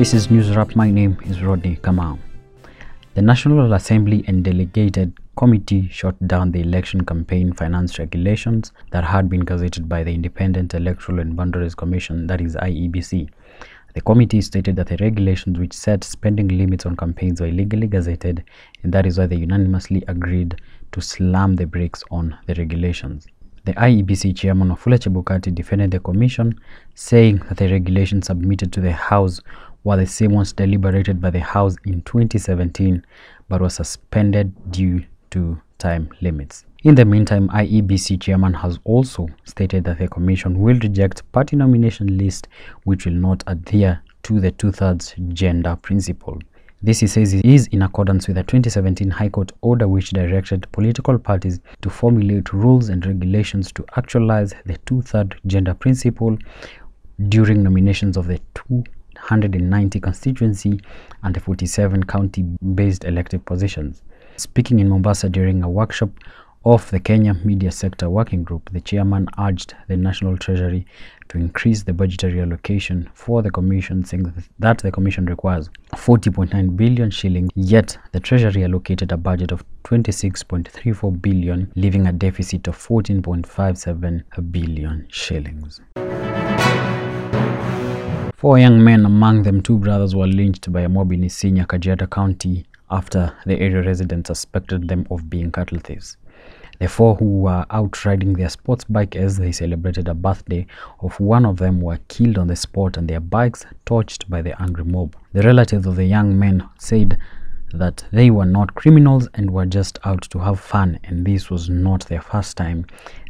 This is News Wrap. My name is Rodney Kamau. The National Assembly and Delegated Committee shot down the election campaign finance regulations that had been gazetted by the Independent Electoral and Boundaries Commission, that is IEBC. The committee stated that the regulations which set spending limits on campaigns were illegally gazetted, and that is why they unanimously agreed to slam the brakes on the regulations. The IEBC chairman Wafula Chebukati defended the commission, saying that the regulations submitted to the House were the same ones deliberated by the House in 2017 but were suspended due to time limits. In the meantime, IEBC chairman has also stated that the commission will reject party nomination list which will not adhere to the two-thirds gender principle. This, he says, is in accordance with the 2017 High Court order which directed political parties to formulate rules and regulations to actualize the two-third gender principle during nominations of the 290 constituency and 47 county-based elective positions. Speaking in Mombasa during a workshop of the Kenya Media Sector Working Group, the chairman urged the National Treasury to increase the budgetary allocation for the commission, saying that the commission requires 40.9 billion shillings, yet the Treasury allocated a budget of 26.34 billion, leaving a deficit of 14.57 billion shillings. Four young men, among them two brothers, were lynched by a mob in Isinya, Kajiado County after the area residents suspected them of being cattle thieves. The four who were out riding their sports bike as they celebrated a birthday of one of them were killed on the spot and their bikes torched by the angry mob. The relatives of the young men said that they were not criminals and were just out to have fun and this was not their first time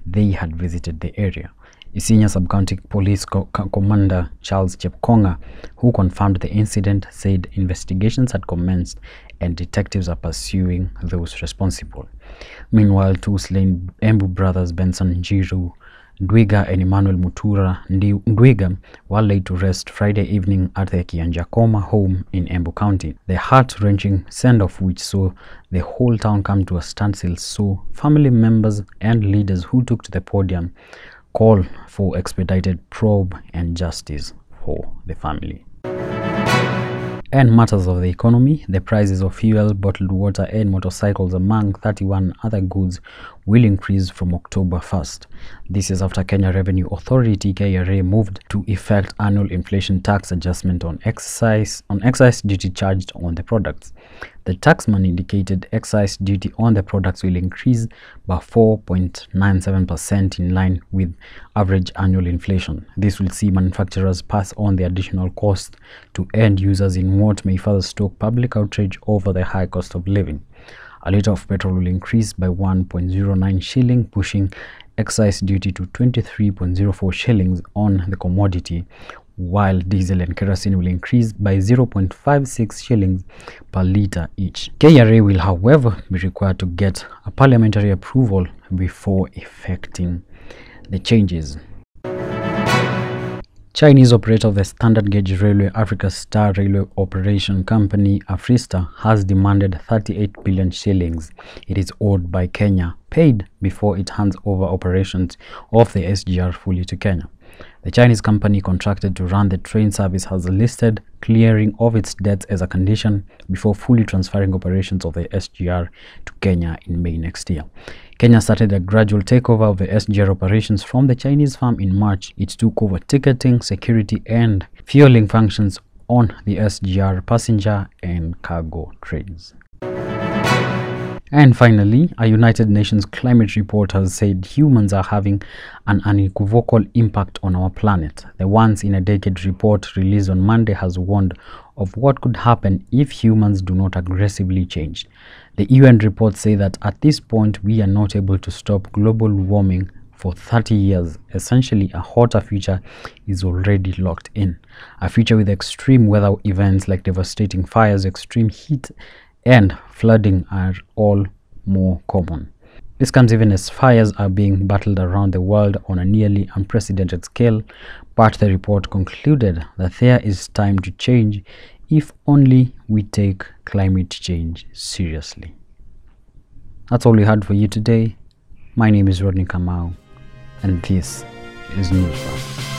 they had visited the area. Isinya Sub-County Police Co Commander Charles Chepkonga, who confirmed the incident, said investigations had commenced and detectives are pursuing those responsible. Meanwhile, two slain Embu brothers Benson Njiru Ndwiga and Emmanuel Mutura Ndwiga were laid to rest Friday evening at the Kianjakoma home in Embu County. The heart-wrenching send-off which saw the whole town come to a standstill saw family members and leaders who took to the podium call for expedited probe and justice for the family. And matters of the economy, the prices of fuel, bottled water, and motorcycles, among 31 other goods, will increase from October 1st. This is after Kenya Revenue Authority KRA moved to effect annual inflation tax adjustment on excise on excise duty charged on the products. The taxman indicated excise duty on the products will increase by 4.97% in line with average annual inflation. This will see manufacturers pass on the additional cost to end users in what may further stoke public outrage over the high cost of living. A litre of petrol will increase by 1.09 shilling, pushing excise duty to 23.04 shillings on the commodity, while diesel and kerosene will increase by 0.56 shillings per litre each. KRA will, however, be required to get a parliamentary approval before effecting the changes. Chinese operator of the standard gauge railway Africa Star Railway Operation Company Afristar has demanded 38 billion shillings it is owed by Kenya paid before it hands over operations of the SGR fully to Kenya. The Chinese company contracted to run the train service has listed clearing of its debts as a condition before fully transferring operations of the SGR to Kenya in May next year. Kenya started a gradual takeover of the SGR operations from the Chinese firm in March. It took over ticketing, security, and fueling functions on the SGR passenger and cargo trains. And finally, a United Nations climate report has said humans are having an unequivocal impact on our planet. The Once in a Decade report released on Monday has warned of what could happen if humans do not aggressively change. The UN report say that at this point we are not able to stop global warming for 30 years. Essentially, a hotter future is already locked in. A future with extreme weather events like devastating fires, extreme heat, and flooding are all more common. This comes even as fires are being battled around the world on a nearly unprecedented scale, but the report concluded that there is time to change if only we take climate change seriously. That's all we had for you today. My name is Rodney Kamau, and this is Newsflash.